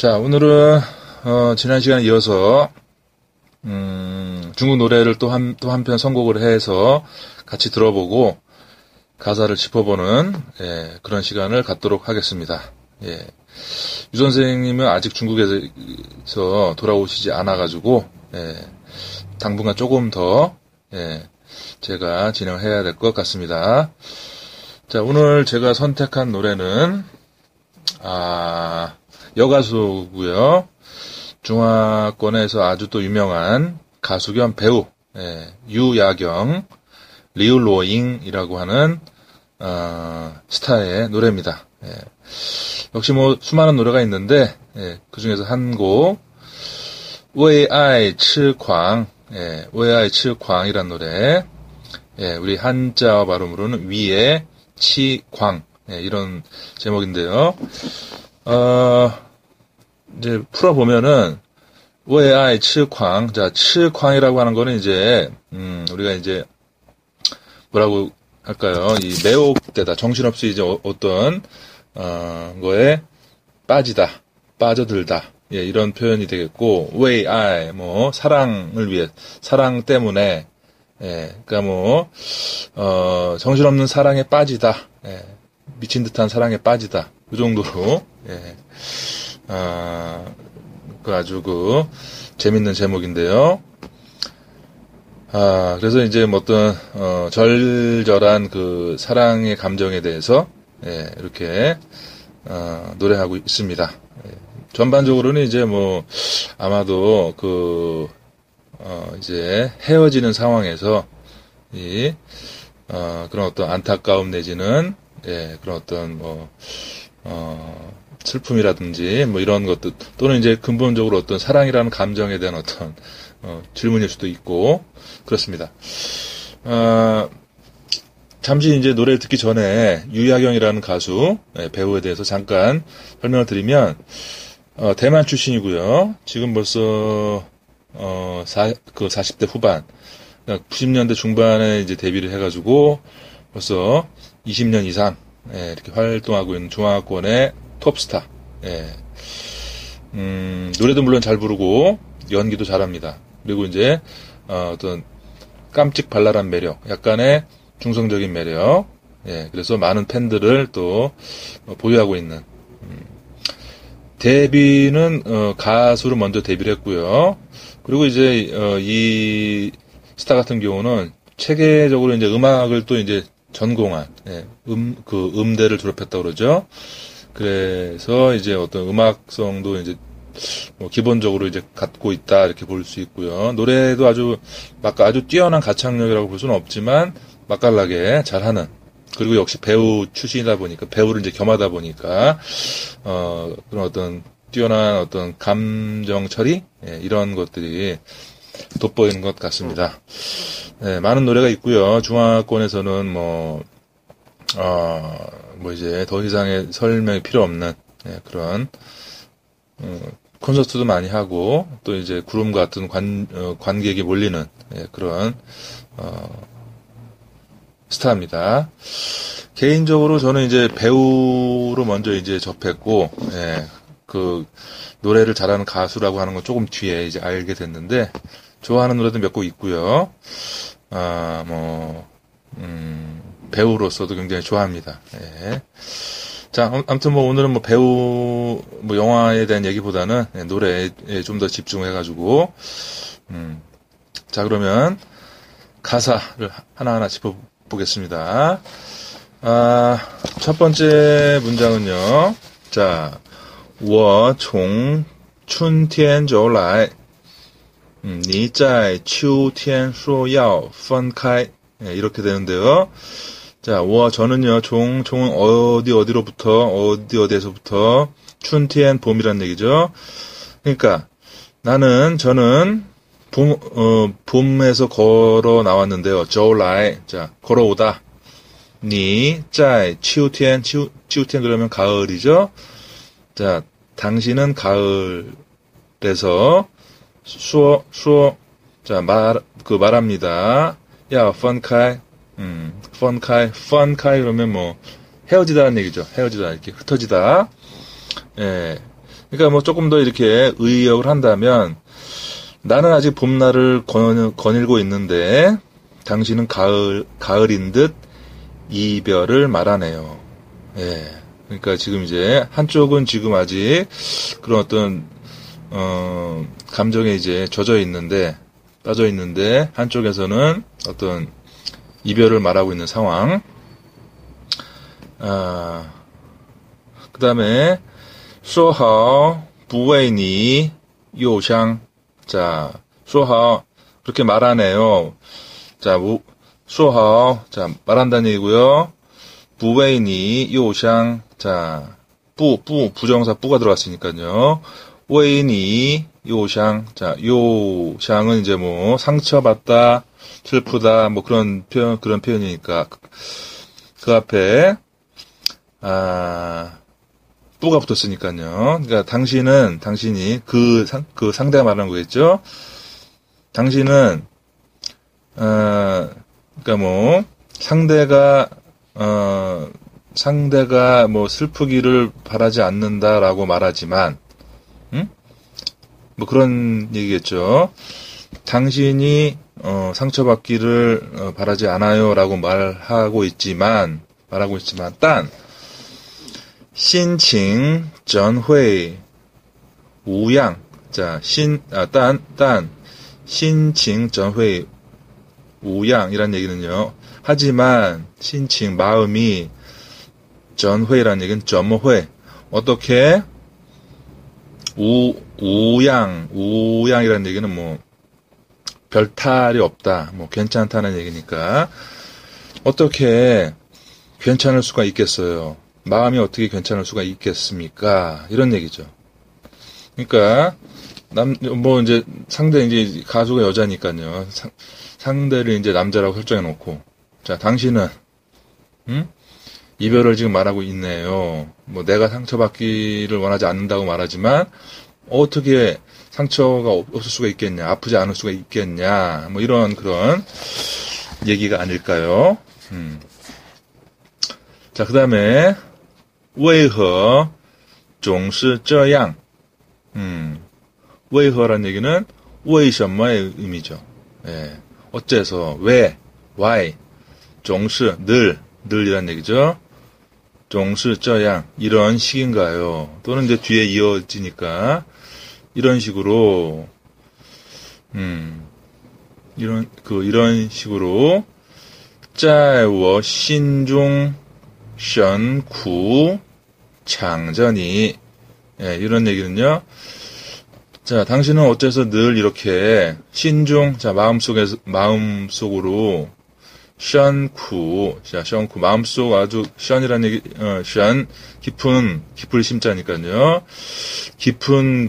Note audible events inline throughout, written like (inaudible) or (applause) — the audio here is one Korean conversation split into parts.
자, 오늘은 어, 지난 시간에 이어서 음, 중국 노래를 또 한 또 한편 선곡을 해서 같이 들어보고 가사를 짚어보는 예, 그런 시간을 갖도록 하겠습니다. 예. 유 선생님은 아직 중국에서 돌아오시지 않아가지고 예, 당분간 조금 더 예, 제가 진행해야 될 것 같습니다. 자, 오늘 제가 선택한 노래는 아, 여가수고요. 중화권에서 아주 또 유명한 가수 겸 배우 예, 유약영, 刘若英이라고 하는 어, 스타의 노래입니다. 예, 역시 뭐 수많은 노래가 있는데 예, 그 중에서 한 곡, 웨이아이 칠광, 예, 웨이아이 칠광이란 노래, 예, 우리 한자 발음으로는 위애 치광, 예, 이런 제목인데요. 어, 이제 풀어보면은, 외아의 칠광. 자, 칠광이라고 하는 거는 이제, 음, 우리가 이제, 뭐라고 할까요? 이 매혹되다. 정신없이 이제 어, 어떤, 어, 거에 빠지다. 빠져들다. 예, 이런 표현이 되겠고, way I, 뭐, 사랑을 위해, 사랑 때문에, 예, 그니까 뭐, 어, 정신없는 사랑에 빠지다. 예, 미친 듯한 사랑에 빠지다. 그 정도로, 예, 아, 그 아주 그, 재밌는 제목인데요. 아, 그래서 이제 뭐 어떤, 어, 절절한 그 사랑의 감정에 대해서, 예, 이렇게, 어, 노래하고 있습니다. 예, 전반적으로는 이제 뭐, 아마도 그, 어, 이제 헤어지는 상황에서, 이, 어, 그런 어떤 안타까움 내지는, 예, 그런 어떤 뭐, 어, 슬픔이라든지 뭐 이런 것들, 또는 이제 근본적으로 어떤 사랑이라는 감정에 대한 어떤, 어, 질문일 수도 있고, 그렇습니다. 어, 잠시 이제 노래를 듣기 전에 유야경이라는 가수 예, 배우에 대해서 잠깐 설명을 드리면 어, 대만 출신이고요. 지금 벌써 어, 사, 그 40대 후반, 90년대 중반에 이제 데뷔를 해가지고 벌써 20년 이상 예, 이렇게 활동하고 있는 중화권의 톱스타. 예. 음, 노래도 물론 잘 부르고 연기도 잘합니다. 그리고 이제 어, 어떤 깜찍 발랄한 매력, 약간의 중성적인 매력, 예, 그래서 많은 팬들을 또 보유하고 있는 음, 데뷔는 어, 가수로 먼저 데뷔를 했고요. 그리고 이제 어, 이 스타 같은 경우는 체계적으로 이제 음악을 또 이제 전공한 예, 음, 그 음대를 졸업했다고 그러죠. 그래서 이제 어떤 음악성도 이제 뭐 기본적으로 이제 갖고 있다 이렇게 볼 수 있고요. 노래도 아주 막 아주 뛰어난 가창력이라고 볼 수는 없지만 맛깔나게 잘하는 그리고 역시 배우 출신이다 보니까 배우를 이제 겸하다 보니까 어 그런 어떤 뛰어난 어떤 감정 처리 예, 이런 것들이 돋보이는 것 같습니다. 네, 많은 노래가 있고요. 중화권에서는 뭐, 어, 뭐 이제 더 이상의 설명이 필요 없는 예, 그런 어, 콘서트도 많이 하고 또 이제 구름 같은 관 어, 관객이 몰리는 예, 그런 어, 스타입니다. 개인적으로 저는 이제 배우로 먼저 이제 접했고 예, 그 노래를 잘하는 가수라고 하는 건 조금 뒤에 이제 알게 됐는데 좋아하는 노래도 몇 곡 있고요. 아, 뭐, 음, 배우로서도 굉장히 좋아합니다. 예. 자, 아무튼 뭐 오늘은 뭐 배우, 뭐 영화에 대한 얘기보다는 예, 노래에 좀 더 집중해가지고, 음, 자, 그러면 가사를 하나하나 짚어보겠습니다. 아, 첫 번째 문장은요. 자, 我从春天走来， 嗯，你在秋天说要分开， 예, 이렇게 되는데요. 자, 와, 저는요, 종, 종은 어디 어디로부터, 어디 어디에서부터, 춘티엔 봄이란 얘기죠. 그러니까 나는 저는 봄, 어, 봄에서 걸어 나왔는데요. 저울라이 자 걸어오다. 니, 짜이, 치우티엔, 치우, 치우티엔 그러면 가을이죠. 자, 당신은 가을에서 수어, 자, 말, 그 말합니다. 야, 펀카이, 음, 펀카이, 펀카이 그러면 뭐, 헤어지다는 얘기죠. 헤어지다, 이렇게 흩어지다. 예. 그러니까 뭐 조금 더 이렇게 의역을 한다면, 나는 아직 봄날을 건, 거닐 고 있는데, 당신은 가을, 가을인 듯 이별을 말하네요. 예. 그러니까 지금 이제 한쪽은 지금 아직 그런 어떤 어 감정에 이제 젖어 있는데 빠져 있는데 한쪽에서는 어떤 이별을 말하고 있는 상황. 아 그다음에 说好不为你忧伤. 자, 说好 그렇게 말하네요. 자, 说好 자, 말한다는 얘기고요. 부웨이니 요샹 자, 뿌, 뿌, 부정사 뿌가 들어갔으니까요. 웨이니 요샹 자, 요샹은 이제 뭐 상처받다, 슬프다 뭐 그런 표현 그런 표현이니까 그 앞에 아 뿌가 붙었으니까요. 그러니까 당신은 당신이 그, 상, 그 상대가 말하는 거겠죠. 당신은 어, 그러니까 뭐 상대가 어, 상대가 뭐 슬프기를 바라지 않는다라고 말하지만, 음? 뭐 그런 얘기겠죠. 당신이 어, 상처받기를 어, 바라지 않아요라고 말하고 있지만 말하고 있지만 딴. 신칭 전회 우양. 자, 신, 아, 딴, 딴, 신칭 전회 우양이란 얘기는요. 하지만 신칭 마음이 전회라는 얘기는 점회 어떻게 우 우양 우양이라는 얘기는 뭐 별탈이 없다 뭐 괜찮다는 얘기니까 어떻게 괜찮을 수가 있겠어요? 마음이 어떻게 괜찮을 수가 있겠습니까? 이런 얘기죠. 그러니까 남 뭐 이제 상대 이제 가수가 여자니까요. 상, 상대를 이제 남자라고 설정해 놓고. 자, 당신은, 응? 이별을 지금 말하고 있네요. 뭐, 내가 상처받기를 원하지 않는다고 말하지만, 어떻게 상처가 없을 수가 있겠냐, 아프지 않을 수가 있겠냐, 뭐, 이런 그런 얘기가 아닐까요? 음. 자, 그 다음에, 为何总是这样? 음, 为何란 얘기는 为什么의 의미죠. 예. 어째서, 왜, why, 总是 늘, 늘이란 얘기죠. 종수 쩌양 이런 식인가요? 또는 이제 뒤에 이어지니까 이런 식으로 음 이런 그 이런 식으로 짜워 신중 션구 장전이 예, 이런 얘기는요. 자, 당신은 어째서 늘 이렇게 신중, 자, 마음속에서, 마음속으로 션쿠, 자, 션쿠, 마음속 아주 션이라는 얘기, 어, 션, 깊은, 깊을 심자니까요. 깊은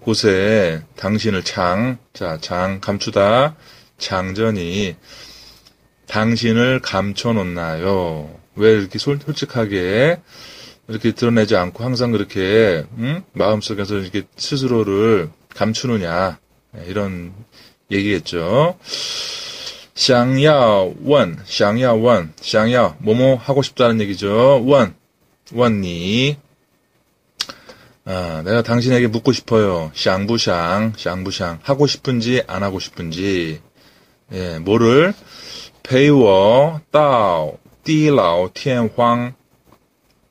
곳에 당신을 장, 자, 장, 감추다, 장전이 당신을 감춰놓나요? 왜 이렇게 솔직하게 이렇게 드러내지 않고 항상 그렇게 음? 마음속에서 이렇게 스스로를 감추느냐 네, 이런 얘기겠죠. 想要问,想要问,想要 뭐뭐 하고 싶다는 얘기죠. 问, 问你. 아, 내가 당신에게 묻고 싶어요. 想不想,想不想 하고 싶은지 안 하고 싶은지. 예, 뭐를 陪我到地老天荒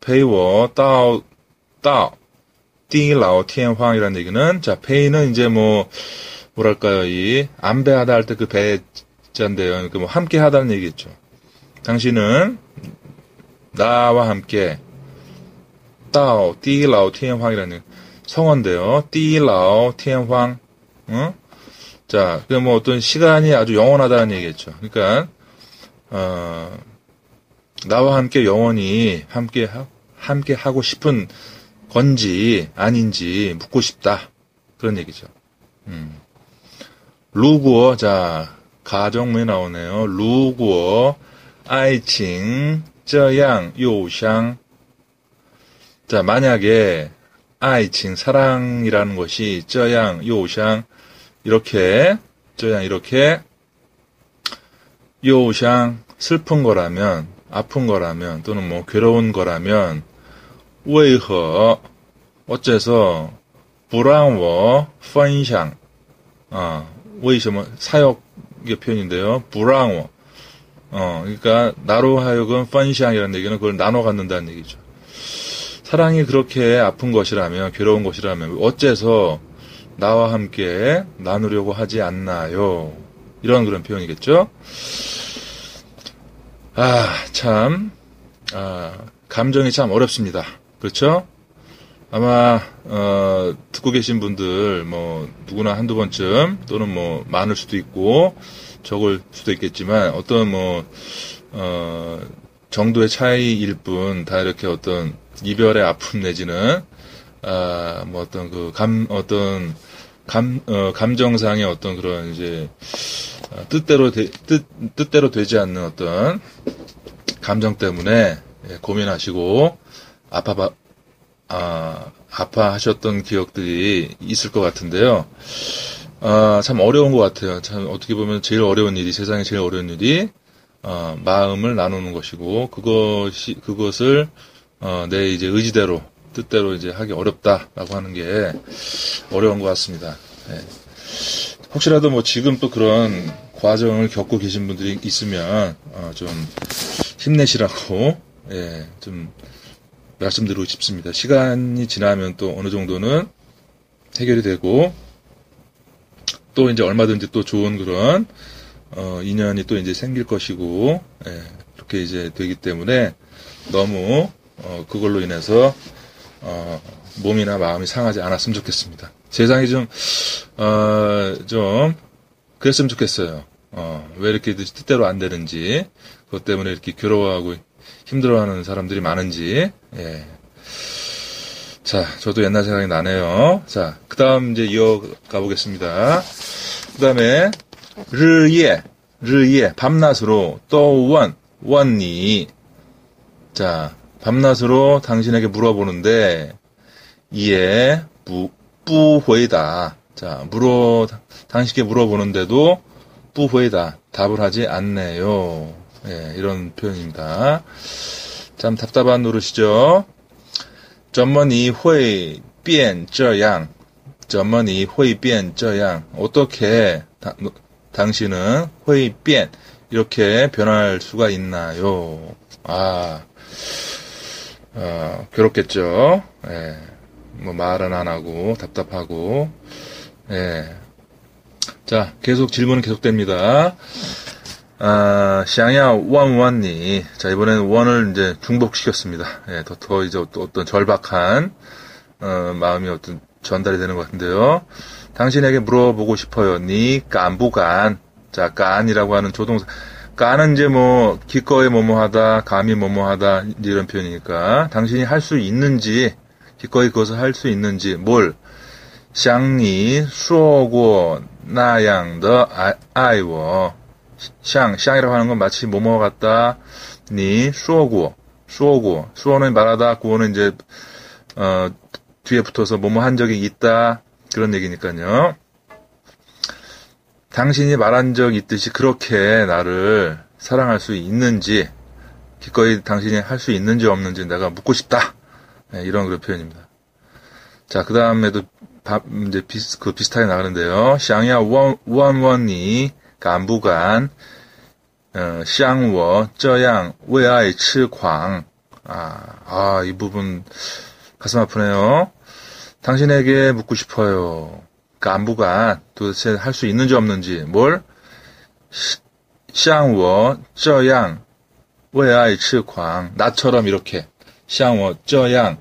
陪我到到地老天荒이라는 얘기는 자, 페이는 이제 뭐 뭐랄까요, 이 안배하다 할 때 그 배, 자인데요. 그러니까 뭐 함께 하다는 얘기겠죠. 당신은 나와 함께 따오 띠라오 티엔황이라는 성어인데요. 띠라오 티엔황. 어? 자, 그 뭐 어떤 시간이 아주 영원하다는 얘기겠죠. 그러니까 어, 나와 함께 영원히 함께 하, 함께 하고 싶은 건지 아닌지 묻고 싶다. 그런 얘기죠. 음. 루구어, 자, 가정문에 나오네요. 루구어, 아이칭, 这样, 요샹. 자, 만약에, 아이칭, 사랑이라는 것이, 这样, 요샹, 이렇게, 这样, 이렇게, 요샹, 슬픈 거라면, 아픈 거라면, 또는 뭐, 괴로운 거라면, 为何, 어째서, 불황워, 分享, 어, 为什么, 사역 의 표현인데요. 불황워, 어, 그러니까 나로 하여금 펀샹이라는 얘기는 그걸 나눠 갖는다는 얘기죠. 사랑이 그렇게 아픈 것이라면 괴로운 것이라면 어째서 나와 함께 나누려고 하지 않나요? 이런 그런 표현이겠죠. 아, 참, 아, 감정이 참 어렵습니다. 그렇죠? 아마 어, 듣고 계신 분들 뭐 누구나 한두 번쯤 또는 뭐 많을 수도 있고 적을 수도 있겠지만 어떤 뭐 어, 정도의 차이일 뿐 다 이렇게 어떤 이별의 아픔 내지는 아, 뭐 어떤 그 감 어떤 감 어, 감정상의 어떤 그런 이제 어, 뜻대로 되, 뜻 뜻대로 되지 않는 어떤 감정 때문에 예, 고민하시고 아파 아, 아파하셨던 기억들이 있을 것 같은데요. 아, 참 어려운 것 같아요. 참 어떻게 보면 제일 어려운 일이 세상에 제일 어려운 일이 어, 마음을 나누는 것이고 그것이 그것을 어, 내 이제 의지대로 뜻대로 이제 하기 어렵다라고 하는 게 어려운 것 같습니다. 네. 혹시라도 뭐 지금 또 그런 과정을 겪고 계신 분들이 있으면 어, 좀 힘내시라고 예, 좀 말씀드리고 싶습니다. 시간이 지나면 또 어느 정도는 해결이 되고 또 이제 얼마든지 또 좋은 그런 어, 인연이 또 이제 생길 것이고 예, 그렇게 이제 되기 때문에 너무 어, 그걸로 인해서 어, 몸이나 마음이 상하지 않았으면 좋겠습니다. 세상이 좀, 어, 좀, 그랬으면 좋겠어요. 어, 왜 이렇게 뜻대로 안 되는지, 그것 때문에 이렇게 괴로워하고 힘들어하는 사람들이 많은지, 예. 자, 저도 옛날 생각이 나네요. 자, 그 다음 이제 이어가 보겠습니다. 그 다음에, 르예, 르예, 밤낮으로, 또 원, 원니. 자, 밤낮으로 당신에게 물어보는데, 이에, 부, 뿌회다. 자, 물어, 당신께 물어보는데도, 뿌회다. 답을 하지 않네요. 예, 이런 표현입니다. 참 답답한 노릇이죠. 怎么你会变这样?怎么你会变这样? 어떻게 다, 당신은 会变 이렇게 변할 수가 있나요? 아, 어, 괴롭겠죠. 예, 뭐 말은 안 하고 답답하고. 예. 자, 계속 질문은 계속됩니다. 아, 샹야 원원니. 자, 이번에는 원을 이제 중복시켰습니다. 예, 더, 더 이제 어떤 절박한, 어, 마음이 어떤 전달이 되는 것 같은데요. 당신에게 물어보고 싶어요. 니 깐부간. 자, 깐이라고 하는 조동사. 깐은 이제 뭐, 기꺼이 뭐뭐 하다, 감히 뭐뭐 하다, 이런 표현이니까. 당신이 할 수 있는지, 기꺼이 그것을 할 수 있는지, 뭘, 샹니, 수어고, 나양的 아이워. 샹, 샹이라고 하는 건 마치 뭐뭐 같다, 니, 수어구, 수어구, 수어는 말하다, 구어는 이제, 어, 뒤에 붙어서 뭐뭐 한 적이 있다, 그런 얘기니까요. 당신이 말한 적 있듯이 그렇게 나를 사랑할 수 있는지, 기꺼이 당신이 할 수 있는지 없는지 내가 묻고 싶다. 네, 이런 그런 표현입니다. 자, 그 다음에도 이제 비슷, 그 비슷하게 나가는데요. 샹야 원, 원원이 간부간 어, 샹워, 쩌양, 외아의 츠광. 아, 아, 이 부분 가슴 아프네요. 당신에게 묻고 싶어요. 간부간 도대체 할 수 있는지 없는지 뭘? 샹워, 쩌양, 외아의 츠광. 나처럼 이렇게 샹워, 쩌양,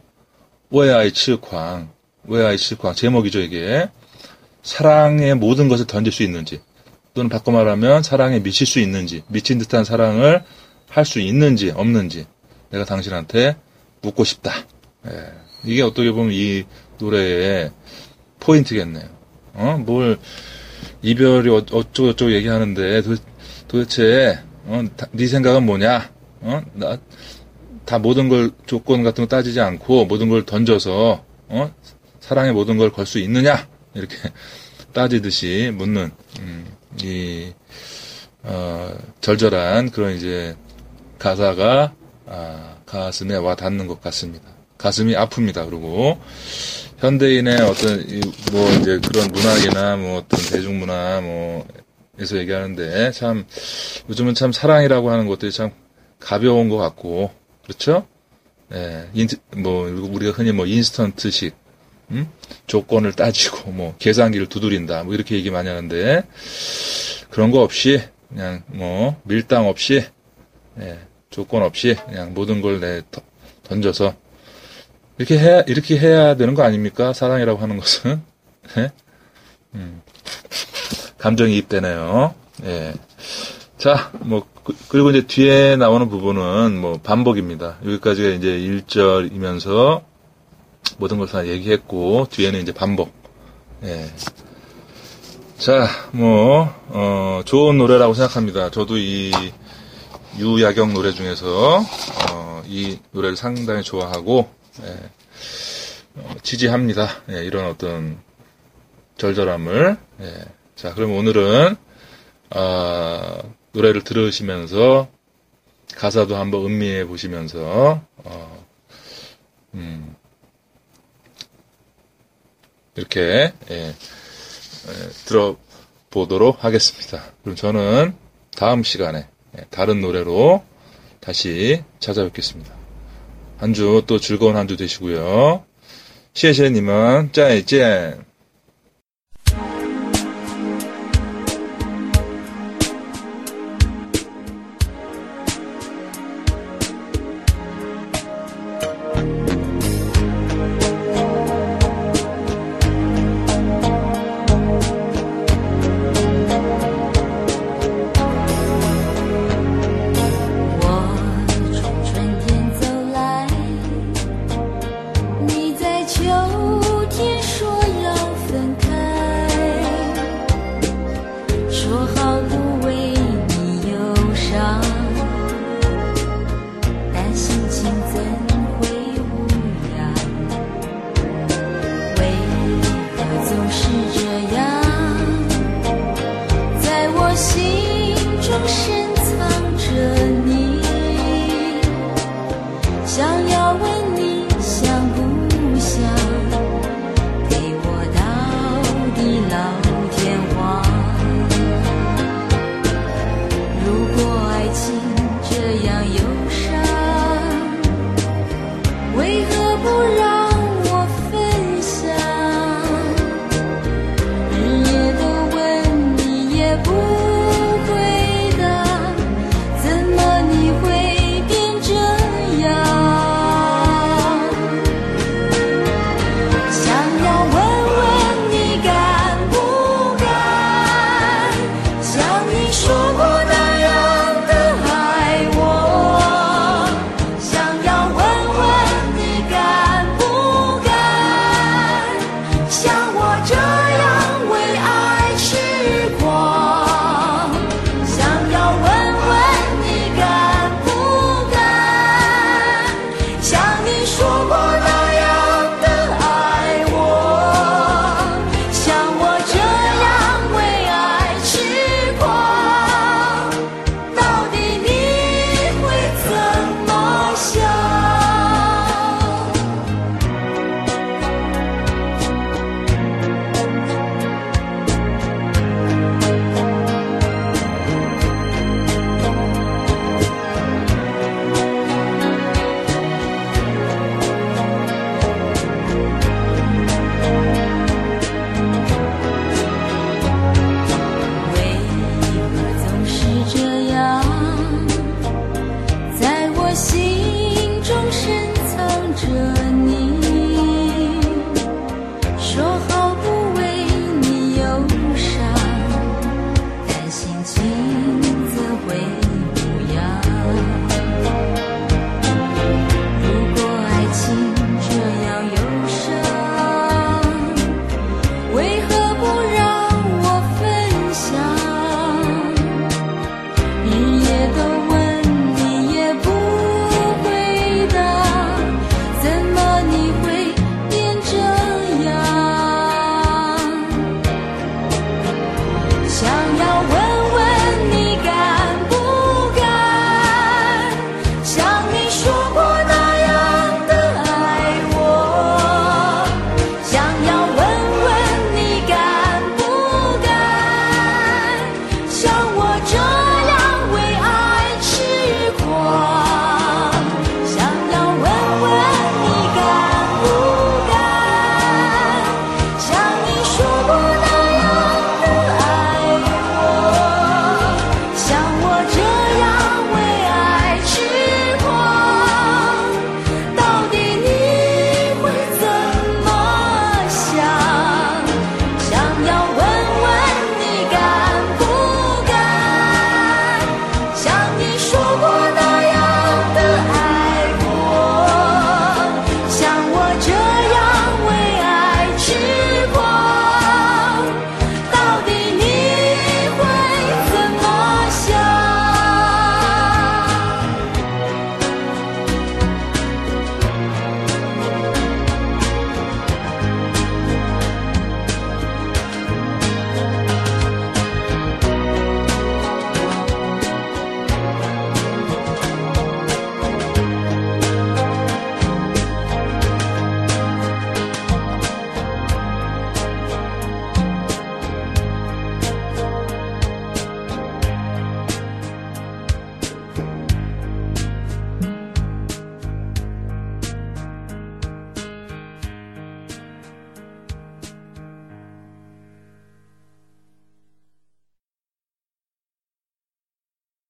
외아의 츠광. 외아의 츠광. 제목이죠, 이게. 사랑의 모든 것을 던질 수 있는지. 또는 바꿔 말하면 사랑에 미칠 수 있는지, 미친 듯한 사랑을 할 수 있는지 없는지 내가 당신한테 묻고 싶다. 예, 이게 어떻게 보면 이 노래의 포인트겠네요. 어? 뭘, 이별이 어, 어쩌고저쩌고 얘기하는데 도, 도대체, 어, 다, 네 생각은 뭐냐? 어? 나, 다 모든 걸 조건 같은 거 따지지 않고 모든 걸 던져서, 어? 사랑의 모든 걸 걸 수 있느냐? 이렇게 (laughs) 따지듯이 묻는, 음, 이, 어, 절절한 그런 이제 가사가, 아, 가슴에 와 닿는 것 같습니다. 가슴이 아픕니다. 그리고, 현대인의 어떤, 뭐, 이제 그런 문학이나 뭐 어떤 대중문화, 뭐, 에서 얘기하는데, 참, 요즘은 참 사랑이라고 하는 것들이 참 가벼운 것 같고, 그렇죠? 예, 인, 뭐, 우리가 흔히 뭐, 인스턴트식, 음? 조건을 따지고, (laughs) 뭐, 계산기를 두드린다, 뭐, 이렇게 얘기 많이 하는데, 그런 거 없이, 그냥, 뭐, 밀당 없이, 예, 조건 없이, 그냥 모든 걸 내, 던져서, 이렇게 해야, 이렇게 해야 되는 거 아닙니까? 사랑이라고 하는 것은. 예? 음. 감정이 입되네요. 예. 자, 뭐, 그, 리고 이제 뒤에 나오는 부분은 뭐 반복입니다. 여기까지가 이제 1절이면서 모든 걸 다 얘기했고, 뒤에는 이제 반복. 예. 자, 뭐, 어, 좋은 노래라고 생각합니다. 저도 이 유야경 노래 중에서, 어, 이 노래를 상당히 좋아하고, 예, 어, 지지합니다. 예, 이런 어떤 절절함을. 예. 자, 그럼 오늘은 아, 노래를 들으시면서 가사도 한번 음미해 보시면서 어, 음, 이렇게 예, 예, 들어보도록 하겠습니다. 그럼 저는 다음 시간에 예, 다른 노래로 다시 찾아뵙겠습니다. 한 주 또 즐거운 한 주 되시고요. 시에시에님은 짜이젠